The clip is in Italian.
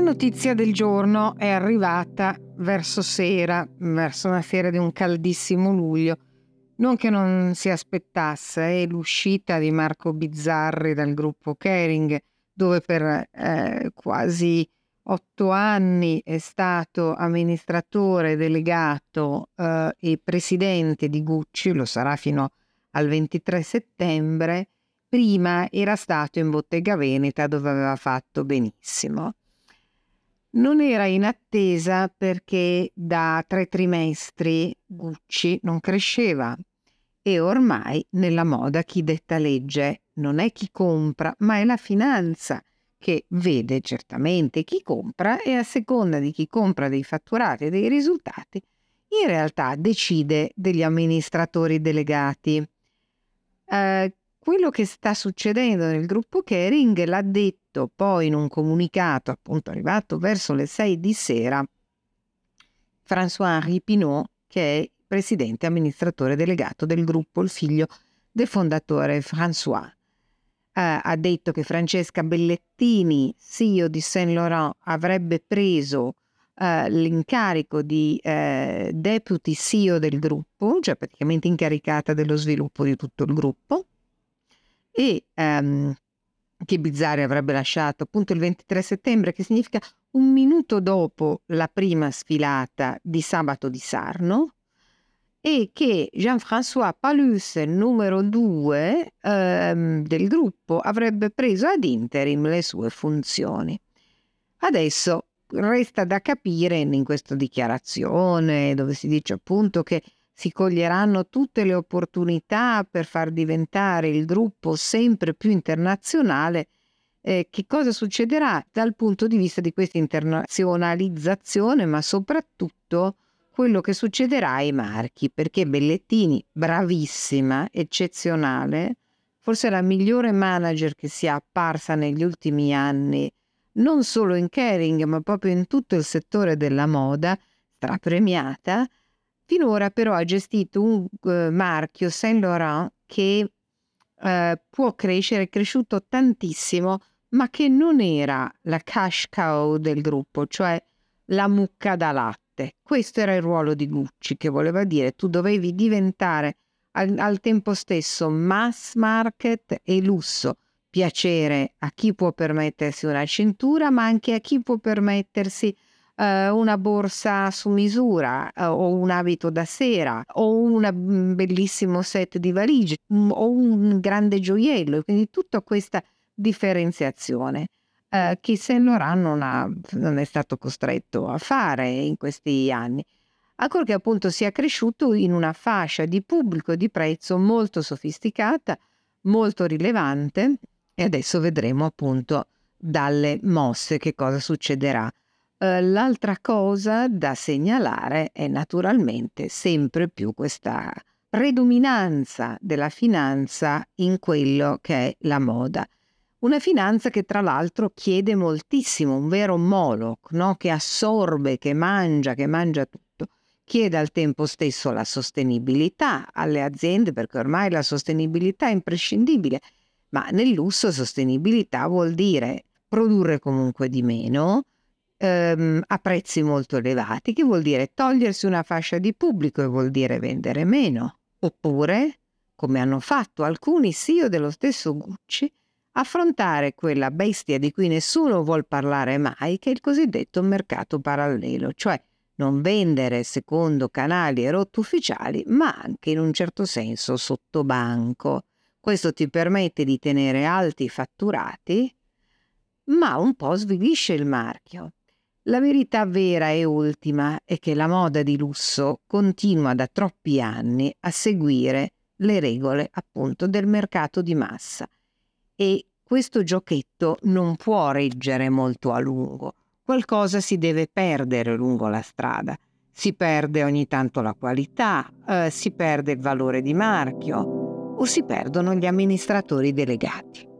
notizia del giorno è arrivata verso sera, verso la sera di un caldissimo luglio. Non che non si aspettasse è l'uscita di Marco Bizzarri dal gruppo Kering, dove per eh, quasi otto anni è stato amministratore delegato eh, e presidente di Gucci, lo sarà fino al 23 settembre, prima era stato in Bottega Veneta dove aveva fatto benissimo. Non era in attesa perché da tre trimestri Gucci non cresceva e ormai nella moda chi detta legge non è chi compra, ma è la finanza che vede certamente chi compra e a seconda di chi compra dei fatturati e dei risultati, in realtà decide degli amministratori delegati. Eh, quello che sta succedendo nel gruppo Kering l'ha detto poi in un comunicato appunto arrivato verso le 6 di sera François-Henri Pinot che è presidente amministratore delegato del gruppo, il figlio del fondatore François. Uh, ha detto che Francesca Bellettini, CEO di Saint Laurent, avrebbe preso uh, l'incarico di uh, deputy CEO del gruppo, cioè praticamente incaricata dello sviluppo di tutto il gruppo, e um, che Bizzarri avrebbe lasciato appunto il 23 settembre, che significa un minuto dopo la prima sfilata di sabato di Sarno, e che Jean-François Palus, numero 2 ehm, del gruppo, avrebbe preso ad interim le sue funzioni. Adesso resta da capire in questa dichiarazione dove si dice appunto che si coglieranno tutte le opportunità per far diventare il gruppo sempre più internazionale, eh, che cosa succederà dal punto di vista di questa internazionalizzazione, ma soprattutto quello che succederà ai marchi, perché Bellettini, bravissima, eccezionale, forse la migliore manager che sia apparsa negli ultimi anni, non solo in Kering, ma proprio in tutto il settore della moda, strapremiata, Finora però ha gestito un uh, marchio Saint Laurent che uh, può crescere, è cresciuto tantissimo, ma che non era la cash cow del gruppo, cioè la mucca da latte. Questo era il ruolo di Gucci, che voleva dire tu dovevi diventare al, al tempo stesso mass market e lusso, piacere a chi può permettersi una cintura, ma anche a chi può permettersi eh, una borsa su misura eh, o un abito da sera o un mm, bellissimo set di valigie mm, o un grande gioiello, quindi tutta questa differenziazione eh, che Saint Laurent non, ha, non è stato costretto a fare in questi anni. Ancorché appunto sia cresciuto in una fascia di pubblico e di prezzo molto sofisticata, molto rilevante e adesso vedremo appunto dalle mosse che cosa succederà l'altra cosa da segnalare è naturalmente sempre più questa predominanza della finanza in quello che è la moda. Una finanza che tra l'altro chiede moltissimo, un vero Moloch, no? che assorbe, che mangia, che mangia tutto. Chiede al tempo stesso la sostenibilità alle aziende, perché ormai la sostenibilità è imprescindibile, ma nel lusso sostenibilità vuol dire produrre comunque di meno, ehm, a prezzi molto elevati, che vuol dire togliersi una fascia di pubblico e vuol dire vendere meno. Oppure, come hanno fatto alcuni CEO dello stesso Gucci, affrontare quella bestia di cui nessuno vuol parlare mai, che è il cosiddetto mercato parallelo, cioè non vendere secondo canali e rotte ufficiali, ma anche in un certo senso sotto banco. Questo ti permette di tenere alti i fatturati, ma un po' svilisce il marchio. La verità vera e ultima è che la moda di lusso continua da troppi anni a seguire le regole appunto del mercato di massa e questo giochetto non può reggere molto a lungo. Qualcosa si deve perdere lungo la strada. Si perde ogni tanto la qualità, eh, si perde il valore di marchio o si perdono gli amministratori delegati.